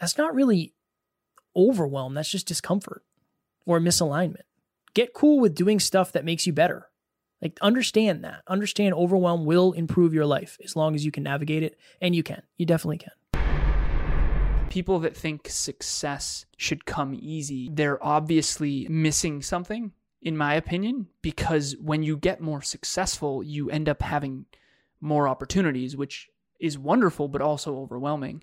that's not really overwhelm. That's just discomfort or misalignment. Get cool with doing stuff that makes you better. Like, understand that. Understand overwhelm will improve your life as long as you can navigate it. And you can. You definitely can. People that think success should come easy, they're obviously missing something, in my opinion, because when you get more successful, you end up having more opportunities, which is wonderful, but also overwhelming.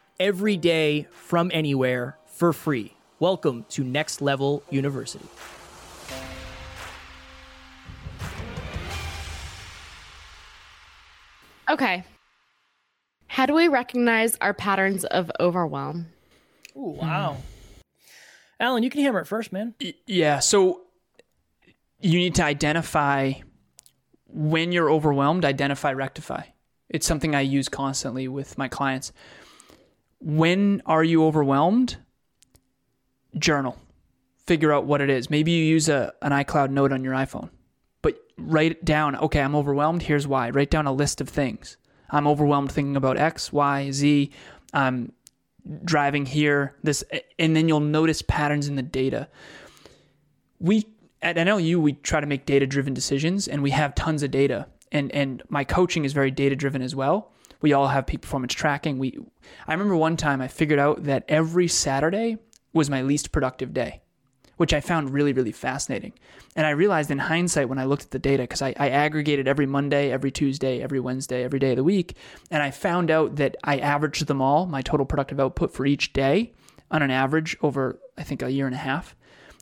every day from anywhere for free. Welcome to Next Level University. Okay. How do we recognize our patterns of overwhelm? Ooh, wow. Hmm. Alan, you can hammer it first, man. Yeah, so you need to identify when you're overwhelmed, identify, rectify. It's something I use constantly with my clients. When are you overwhelmed? Journal. Figure out what it is. Maybe you use a, an iCloud note on your iPhone, but write it down. Okay, I'm overwhelmed. Here's why. Write down a list of things. I'm overwhelmed thinking about X, Y, Z. I'm driving here. This, and then you'll notice patterns in the data. We at NLU we try to make data driven decisions, and we have tons of data. And and my coaching is very data driven as well. We all have peak performance tracking. We I remember one time I figured out that every Saturday was my least productive day, which I found really, really fascinating. And I realized in hindsight when I looked at the data, because I, I aggregated every Monday, every Tuesday, every Wednesday, every day of the week, and I found out that I averaged them all, my total productive output for each day, on an average over, I think, a year and a half.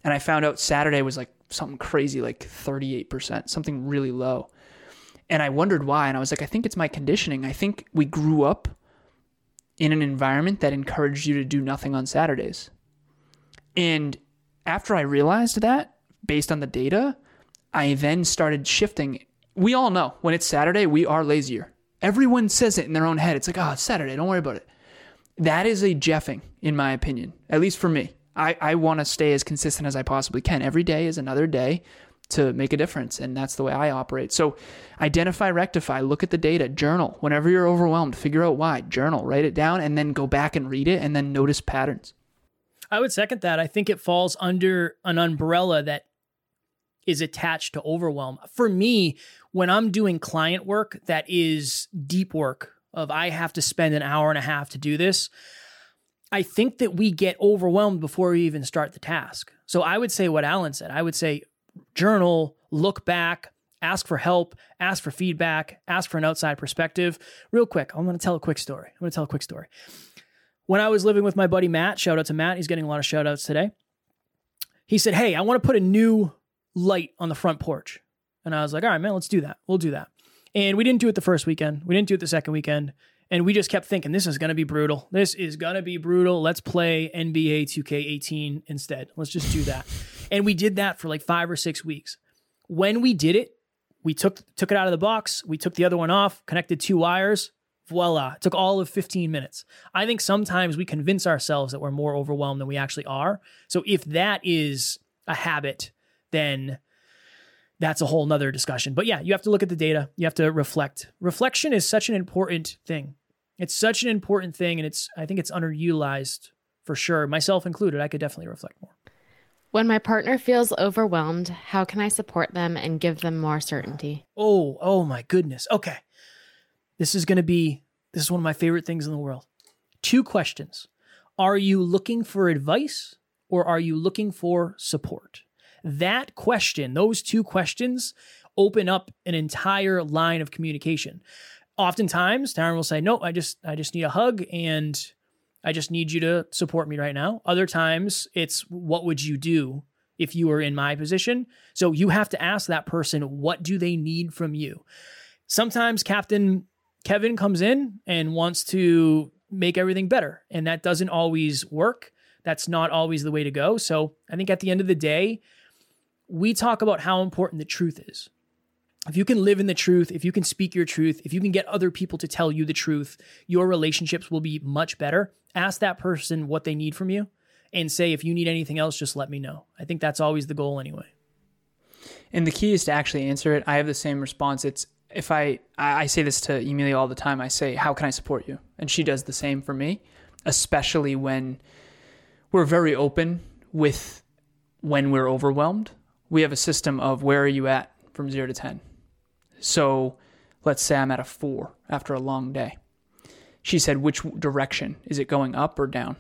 And I found out Saturday was like something crazy, like 38%, something really low. And I wondered why. And I was like, I think it's my conditioning. I think we grew up in an environment that encouraged you to do nothing on Saturdays. And after I realized that, based on the data, I then started shifting. We all know when it's Saturday, we are lazier. Everyone says it in their own head. It's like, oh, it's Saturday. Don't worry about it. That is a jeffing, in my opinion, at least for me. I, I want to stay as consistent as I possibly can. Every day is another day to make a difference. And that's the way I operate. So identify, rectify, look at the data, journal. Whenever you're overwhelmed, figure out why, journal, write it down, and then go back and read it and then notice patterns. I would second that. I think it falls under an umbrella that is attached to overwhelm. For me, when I'm doing client work that is deep work of I have to spend an hour and a half to do this, I think that we get overwhelmed before we even start the task. So I would say what Alan said. I would say journal, look back, ask for help, ask for feedback, ask for an outside perspective. Real quick, I'm going to tell a quick story. I'm going to tell a quick story. When I was living with my buddy Matt, shout out to Matt, he's getting a lot of shout outs today. He said, Hey, I want to put a new light on the front porch. And I was like, All right, man, let's do that. We'll do that. And we didn't do it the first weekend. We didn't do it the second weekend. And we just kept thinking, this is going to be brutal. This is going to be brutal. Let's play NBA 2K18 instead. Let's just do that. And we did that for like five or six weeks. When we did it, we took took it out of the box. We took the other one off, connected two wires. Voila. It took all of 15 minutes. I think sometimes we convince ourselves that we're more overwhelmed than we actually are. So if that is a habit, then that's a whole nother discussion. But yeah, you have to look at the data. You have to reflect. Reflection is such an important thing. It's such an important thing, and it's I think it's underutilized for sure, myself included. I could definitely reflect more. When my partner feels overwhelmed, how can I support them and give them more certainty? Oh, oh my goodness. Okay. This is going to be this is one of my favorite things in the world. Two questions. Are you looking for advice or are you looking for support? That question, those two questions open up an entire line of communication. Oftentimes, Taryn will say, "No, I just I just need a hug and I just need you to support me right now." Other times, it's what would you do if you were in my position? So you have to ask that person, what do they need from you? Sometimes Captain Kevin comes in and wants to make everything better. And that doesn't always work. That's not always the way to go. So I think at the end of the day, we talk about how important the truth is. If you can live in the truth, if you can speak your truth, if you can get other people to tell you the truth, your relationships will be much better. Ask that person what they need from you and say, if you need anything else, just let me know. I think that's always the goal anyway. And the key is to actually answer it. I have the same response. It's if I I say this to Emilia all the time. I say, "How can I support you?" And she does the same for me, especially when we're very open with when we're overwhelmed. We have a system of where are you at from 0 to 10. So, let's say I'm at a 4 after a long day. She said, "Which direction? Is it going up or down?"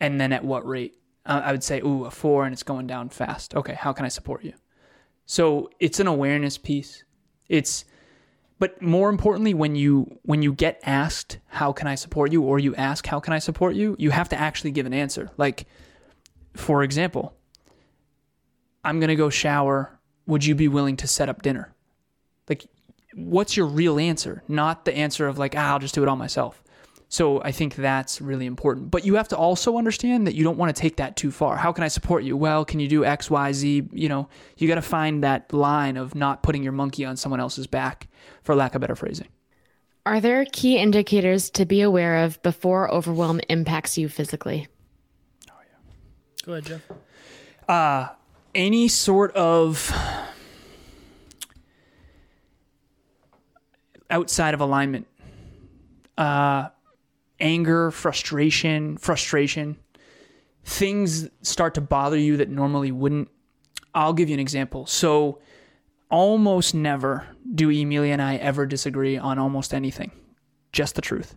And then at what rate? I would say, "Ooh, a 4 and it's going down fast." Okay, how can I support you? So, it's an awareness piece it's but more importantly when you when you get asked how can I support you or you ask how can I support you, you have to actually give an answer. Like for example, I'm to go shower. Would you be willing to set up dinner? Like what's your real answer? Not the answer of like, ah, I'll just do it all myself. So I think that's really important. But you have to also understand that you don't want to take that too far. How can I support you? Well, can you do X, Y, Z? You know, you got to find that line of not putting your monkey on someone else's back, for lack of better phrasing. Are there key indicators to be aware of before overwhelm impacts you physically? Oh, yeah. Go ahead, Jeff. Uh, any sort of outside of alignment. Uh, anger, frustration, frustration, things start to bother you that normally wouldn't. I'll give you an example. So, almost never do Emilia and I ever disagree on almost anything. Just the truth.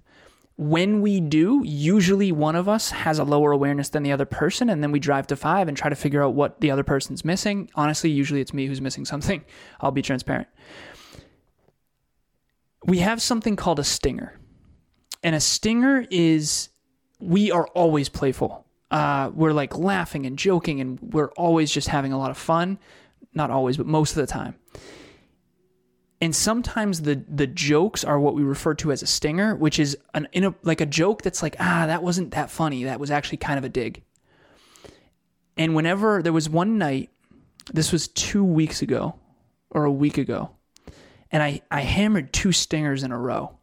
When we do, usually one of us has a lower awareness than the other person, and then we drive to five and try to figure out what the other person's missing. Honestly, usually it's me who's missing something. I'll be transparent. We have something called a stinger. And a stinger is we are always playful. Uh, we're like laughing and joking, and we're always just having a lot of fun. Not always, but most of the time. And sometimes the the jokes are what we refer to as a stinger, which is an in a, like a joke that's like ah that wasn't that funny. That was actually kind of a dig. And whenever there was one night, this was two weeks ago or a week ago, and I I hammered two stingers in a row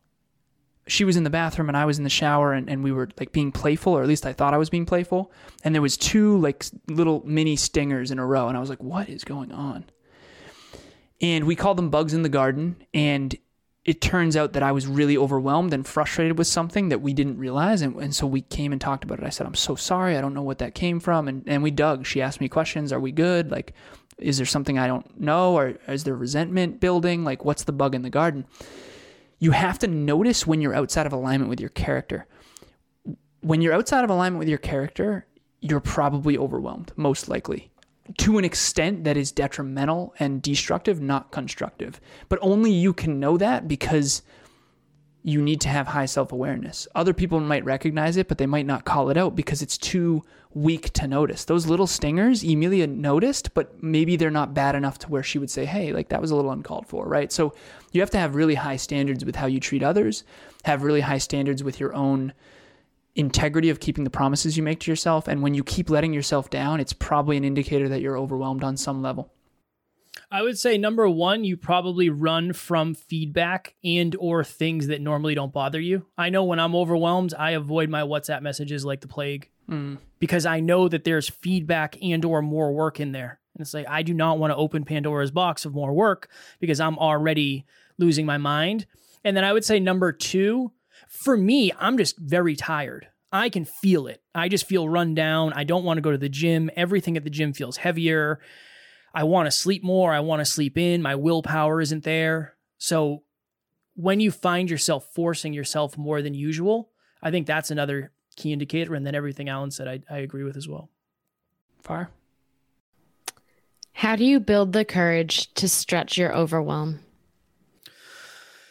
she was in the bathroom and I was in the shower and, and we were like being playful, or at least I thought I was being playful. And there was two like little mini stingers in a row, and I was like, "What is going on?" And we called them bugs in the garden, and it turns out that I was really overwhelmed and frustrated with something that we didn't realize. And, and so we came and talked about it. I said, I'm so sorry. I don't know what that came from. And, and we dug. She asked me questions. Are we good? Like, is there something I don't know? Or is there resentment building? Like, what's the bug in the garden? you have to notice when you're outside of alignment with your character. When you're outside of alignment with your character, you're probably overwhelmed, most likely, to an extent that is detrimental and destructive, not constructive. But only you can know that because you need to have high self awareness. Other people might recognize it, but they might not call it out because it's too weak to notice. Those little stingers, Emilia noticed, but maybe they're not bad enough to where she would say, hey, like that was a little uncalled for, right? So you have to have really high standards with how you treat others, have really high standards with your own integrity of keeping the promises you make to yourself. And when you keep letting yourself down, it's probably an indicator that you're overwhelmed on some level. I would say number one, you probably run from feedback and or things that normally don't bother you. I know when I'm overwhelmed, I avoid my WhatsApp messages like the plague mm. because I know that there's feedback and or more work in there. And it's like I do not want to open Pandora's box of more work because I'm already losing my mind. And then I would say number two, for me, I'm just very tired. I can feel it. I just feel run down. I don't want to go to the gym. Everything at the gym feels heavier. I want to sleep more. I want to sleep in. My willpower isn't there. So when you find yourself forcing yourself more than usual, I think that's another key indicator. And then everything Alan said, I, I agree with as well. Fire. How do you build the courage to stretch your overwhelm?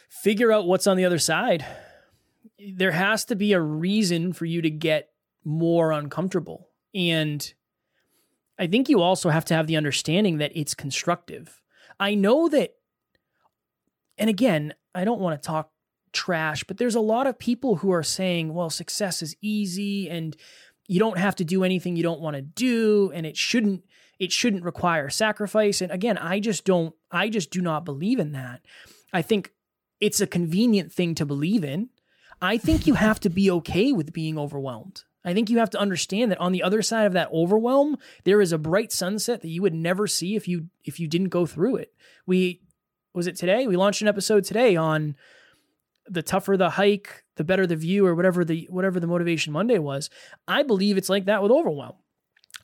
Figure out what's on the other side. There has to be a reason for you to get more uncomfortable. And I think you also have to have the understanding that it's constructive. I know that, and again, I don't want to talk trash, but there's a lot of people who are saying, well, success is easy and you don't have to do anything you don't want to do and it shouldn't it shouldn't require sacrifice. And again i just don't i just do not believe in that. I think it's a convenient thing to believe in. I think you have to be okay with being overwhelmed i think you have to understand that on the other side of that overwhelm there is a bright sunset that you would never see if you if you didn't go through it we was it today we launched an episode today on the tougher the hike, the better the view, or whatever the whatever the motivation Monday was. I believe it's like that with overwhelm.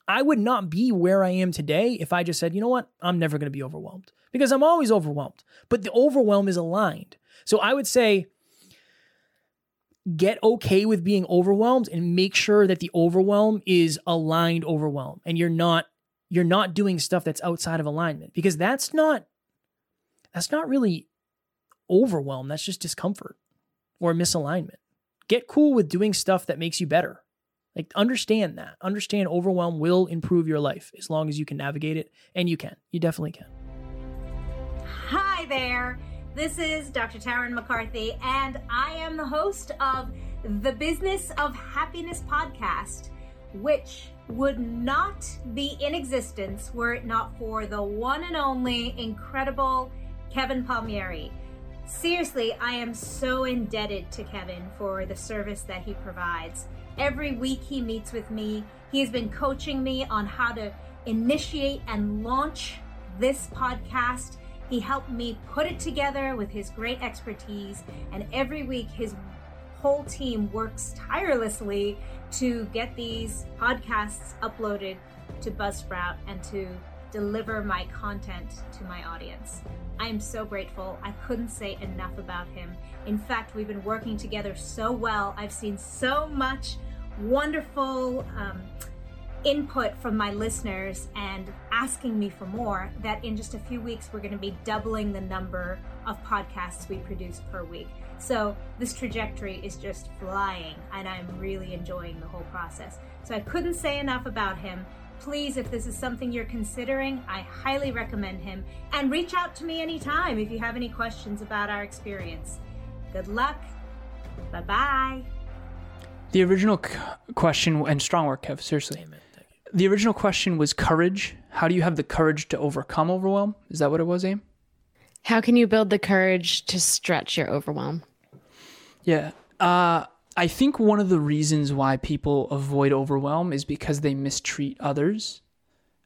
I would not be where I am today if I just said, you know what, I'm never going to be overwhelmed because I'm always overwhelmed. But the overwhelm is aligned. So I would say, get okay with being overwhelmed and make sure that the overwhelm is aligned overwhelm and you're not you're not doing stuff that's outside of alignment because that's not that's not really overwhelm. That's just discomfort or misalignment. Get cool with doing stuff that makes you better. Like, understand that. Understand overwhelm will improve your life as long as you can navigate it. And you can. You definitely can. Hi there. This is Dr. Taryn McCarthy, and I am the host of the Business of Happiness podcast, which would not be in existence were it not for the one and only incredible Kevin Palmieri. Seriously, I am so indebted to Kevin for the service that he provides. Every week he meets with me. He has been coaching me on how to initiate and launch this podcast. He helped me put it together with his great expertise, and every week his whole team works tirelessly to get these podcasts uploaded to Buzzsprout and to deliver my content to my audience. I am so grateful. I couldn't say enough about him. In fact, we've been working together so well. I've seen so much wonderful um, input from my listeners and asking me for more that in just a few weeks, we're going to be doubling the number of podcasts we produce per week. So this trajectory is just flying, and I'm really enjoying the whole process. So I couldn't say enough about him. Please, if this is something you're considering, I highly recommend him. And reach out to me anytime if you have any questions about our experience. Good luck. Bye bye. The original c- question, and strong work, Kev, seriously. Amen. The original question was courage. How do you have the courage to overcome overwhelm? Is that what it was, Aim? How can you build the courage to stretch your overwhelm? Yeah. Uh, I think one of the reasons why people avoid overwhelm is because they mistreat others.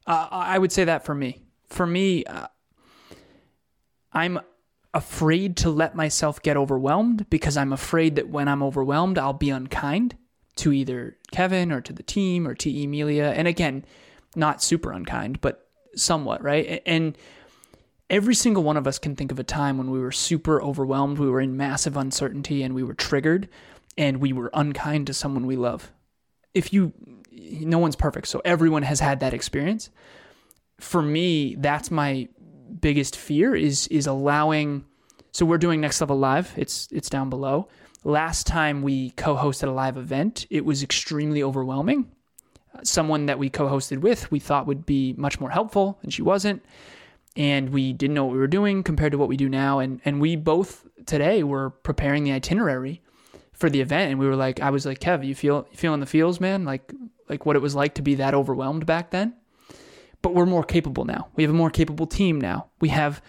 Uh, I would say that for me. For me, uh, I'm afraid to let myself get overwhelmed because I'm afraid that when I'm overwhelmed, I'll be unkind to either Kevin or to the team or to Emilia. And again, not super unkind, but somewhat, right? And every single one of us can think of a time when we were super overwhelmed, we were in massive uncertainty, and we were triggered and we were unkind to someone we love. If you, no one's perfect, so everyone has had that experience. For me, that's my biggest fear is is allowing. So we're doing next level live. It's it's down below. Last time we co-hosted a live event, it was extremely overwhelming. Uh, someone that we co-hosted with, we thought would be much more helpful, and she wasn't. And we didn't know what we were doing compared to what we do now. And and we both today were preparing the itinerary for the event and we were like I was like Kev you feel you feeling the feels man like like what it was like to be that overwhelmed back then but we're more capable now we have a more capable team now we have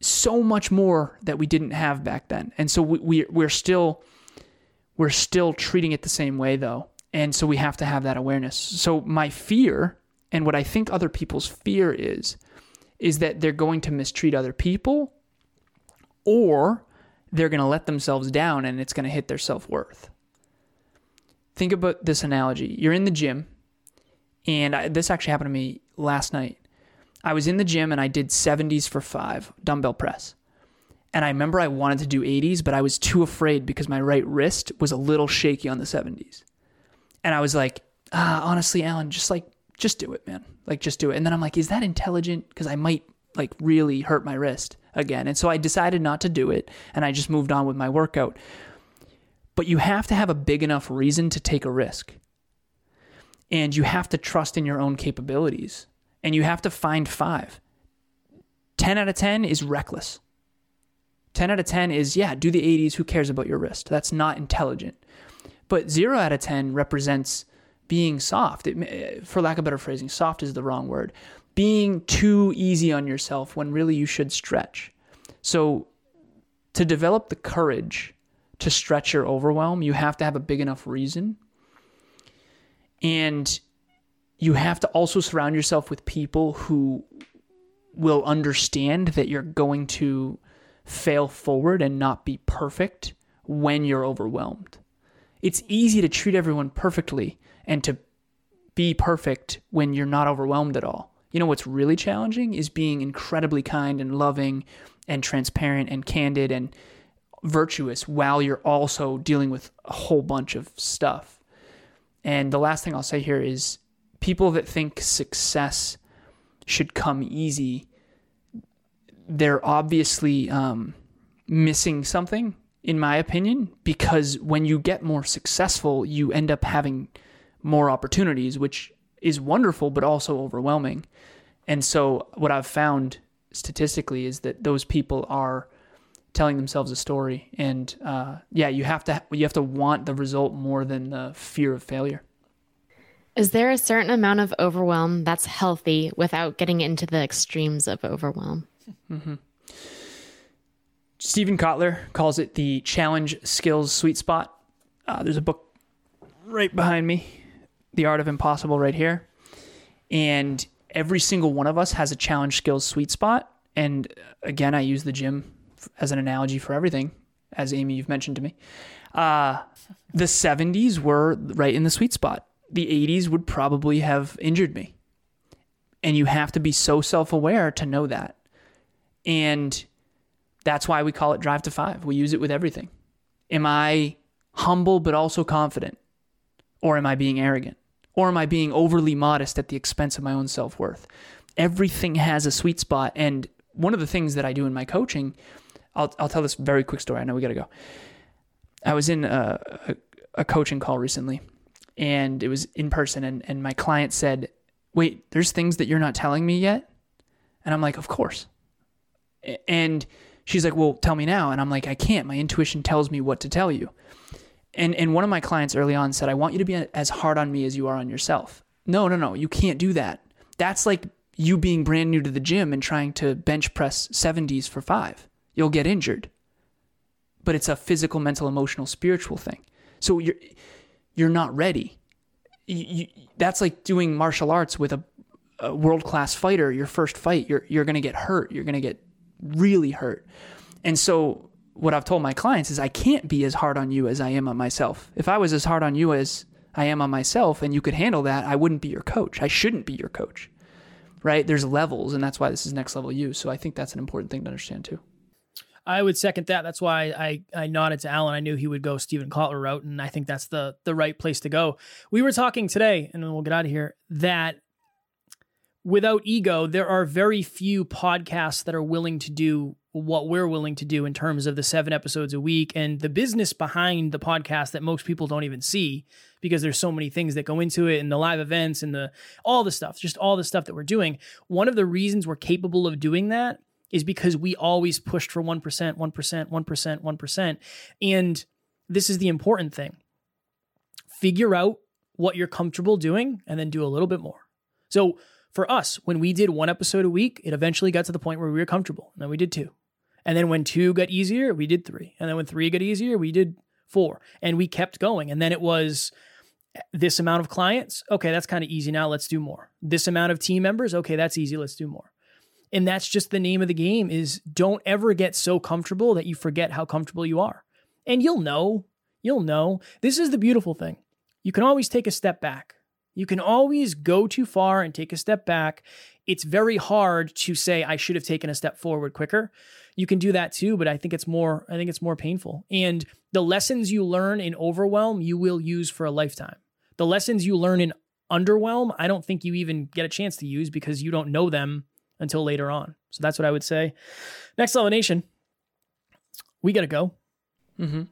so much more that we didn't have back then and so we, we we're still we're still treating it the same way though and so we have to have that awareness so my fear and what I think other people's fear is is that they're going to mistreat other people or they're going to let themselves down and it's going to hit their self worth. Think about this analogy. You're in the gym, and I, this actually happened to me last night. I was in the gym and I did 70s for five dumbbell press. And I remember I wanted to do 80s, but I was too afraid because my right wrist was a little shaky on the 70s. And I was like, ah, honestly, Alan, just like, just do it, man. Like, just do it. And then I'm like, is that intelligent? Because I might like really hurt my wrist again. And so I decided not to do it and I just moved on with my workout. But you have to have a big enough reason to take a risk. And you have to trust in your own capabilities. And you have to find five. 10 out of 10 is reckless. 10 out of 10 is, yeah, do the 80s. Who cares about your wrist? That's not intelligent. But 0 out of 10 represents being soft. It, for lack of better phrasing, soft is the wrong word. Being too easy on yourself when really you should stretch. So, to develop the courage to stretch your overwhelm, you have to have a big enough reason. And you have to also surround yourself with people who will understand that you're going to fail forward and not be perfect when you're overwhelmed. It's easy to treat everyone perfectly and to be perfect when you're not overwhelmed at all. You know what's really challenging is being incredibly kind and loving and transparent and candid and virtuous while you're also dealing with a whole bunch of stuff. And the last thing I'll say here is people that think success should come easy, they're obviously um, missing something, in my opinion, because when you get more successful, you end up having more opportunities, which is wonderful, but also overwhelming. And so, what I've found statistically is that those people are telling themselves a story, and uh, yeah, you have to you have to want the result more than the fear of failure. Is there a certain amount of overwhelm that's healthy without getting into the extremes of overwhelm? Mm-hmm. Steven Kotler calls it the challenge skills sweet spot. Uh, there's a book right behind me, The Art of Impossible, right here. And every single one of us has a challenge skills sweet spot. And again, I use the gym as an analogy for everything, as Amy, you've mentioned to me. Uh, the 70s were right in the sweet spot the 80s would probably have injured me. And you have to be so self aware to know that. And that's why we call it Drive to Five. We use it with everything. Am I humble but also confident? Or am I being arrogant? Or am I being overly modest at the expense of my own self worth? Everything has a sweet spot. And one of the things that I do in my coaching, I'll, I'll tell this very quick story. I know we got to go. I was in a, a, a coaching call recently and it was in person and, and my client said wait there's things that you're not telling me yet? And i'm like of course. And she's like well tell me now. And i'm like i can't. My intuition tells me what to tell you. And and one of my clients early on said i want you to be as hard on me as you are on yourself. No no no. You can't do that. That's like you being brand new to the gym and trying to bench press 70s for 5 you'll get injured. But it's a physical mental emotional spiritual thing. So you're you're not ready. You, you, that's like doing martial arts with a, a world class fighter. Your first fight, you're you're gonna get hurt. You're gonna get really hurt. And so what I've told my clients is I can't be as hard on you as I am on myself. If I was as hard on you as I am on myself and you could handle that, I wouldn't be your coach. I shouldn't be your coach. Right? There's levels and that's why this is next level you. So I think that's an important thing to understand too. I would second that. That's why I, I nodded to Alan. I knew he would go Steven Kotler route, and I think that's the the right place to go. We were talking today, and then we'll get out of here, that without ego, there are very few podcasts that are willing to do what we're willing to do in terms of the seven episodes a week and the business behind the podcast that most people don't even see because there's so many things that go into it and the live events and the all the stuff, just all the stuff that we're doing. One of the reasons we're capable of doing that is because we always pushed for 1%, 1%, 1%, 1%. And this is the important thing. Figure out what you're comfortable doing and then do a little bit more. So for us, when we did one episode a week, it eventually got to the point where we were comfortable. And then we did two. And then when two got easier, we did three. And then when three got easier, we did four. And we kept going. And then it was eh, this amount of clients. Okay, that's kind of easy now. Let's do more. This amount of team members. Okay, that's easy. Let's do more. And that's just the name of the game is don't ever get so comfortable that you forget how comfortable you are. And you'll know, you'll know. This is the beautiful thing. You can always take a step back. You can always go too far and take a step back. It's very hard to say I should have taken a step forward quicker. You can do that too, but I think it's more I think it's more painful. And the lessons you learn in overwhelm, you will use for a lifetime. The lessons you learn in underwhelm, I don't think you even get a chance to use because you don't know them until later on. So that's what I would say. Next level nation, we got to go. Mm-hmm.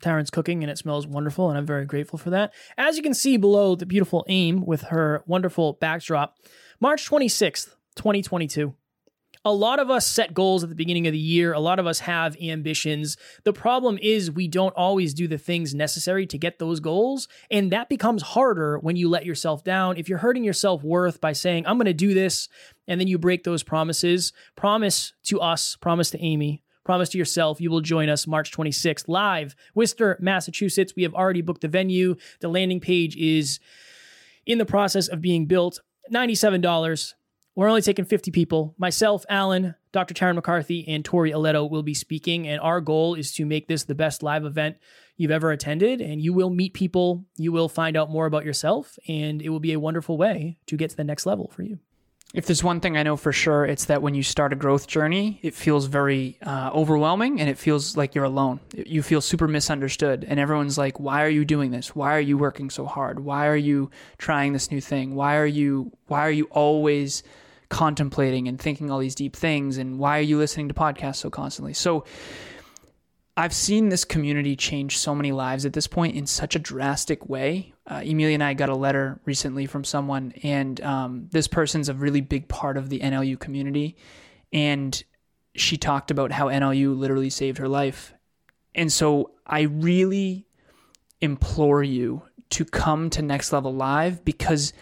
Taryn's cooking and it smells wonderful, and I'm very grateful for that. As you can see below the beautiful AIM with her wonderful backdrop, March 26th, 2022. A lot of us set goals at the beginning of the year. A lot of us have ambitions. The problem is we don't always do the things necessary to get those goals. And that becomes harder when you let yourself down. If you're hurting your self worth by saying, I'm going to do this, and then you break those promises, promise to us, promise to Amy, promise to yourself you will join us March 26th live, Worcester, Massachusetts. We have already booked the venue. The landing page is in the process of being built. $97. We're only taking 50 people. Myself, Alan, Dr. Taryn McCarthy, and Tori Aletto will be speaking. And our goal is to make this the best live event you've ever attended. And you will meet people, you will find out more about yourself, and it will be a wonderful way to get to the next level for you. If there's one thing I know for sure, it's that when you start a growth journey, it feels very uh, overwhelming and it feels like you're alone. You feel super misunderstood, and everyone's like, "Why are you doing this? Why are you working so hard? Why are you trying this new thing? Why are you Why are you always contemplating and thinking all these deep things? And why are you listening to podcasts so constantly?" So I've seen this community change so many lives at this point in such a drastic way. Uh, Emilia and I got a letter recently from someone, and um, this person's a really big part of the NLU community. And she talked about how NLU literally saved her life. And so I really implore you to come to Next Level Live because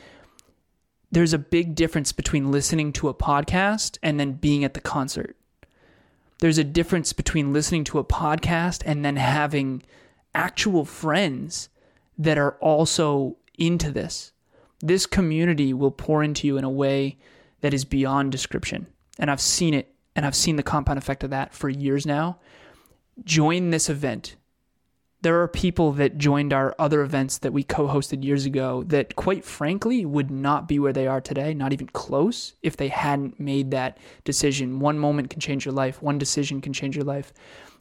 there's a big difference between listening to a podcast and then being at the concert there's a difference between listening to a podcast and then having actual friends that are also into this. This community will pour into you in a way that is beyond description. And I've seen it and I've seen the compound effect of that for years now. Join this event there are people that joined our other events that we co-hosted years ago that quite frankly would not be where they are today not even close if they hadn't made that decision. One moment can change your life. One decision can change your life.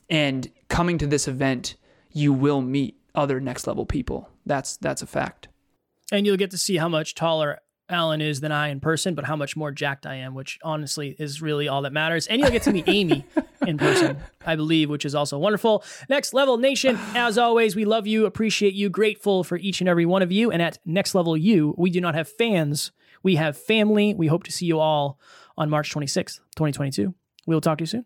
And coming to this event you will meet other next level people. That's that's a fact. And you'll get to see how much taller Alan is than I in person, but how much more jacked I am, which honestly is really all that matters. And you'll get to meet Amy in person, I believe, which is also wonderful. Next Level Nation, as always, we love you, appreciate you, grateful for each and every one of you. And at Next Level U, we do not have fans, we have family. We hope to see you all on March 26th, 2022. We will talk to you soon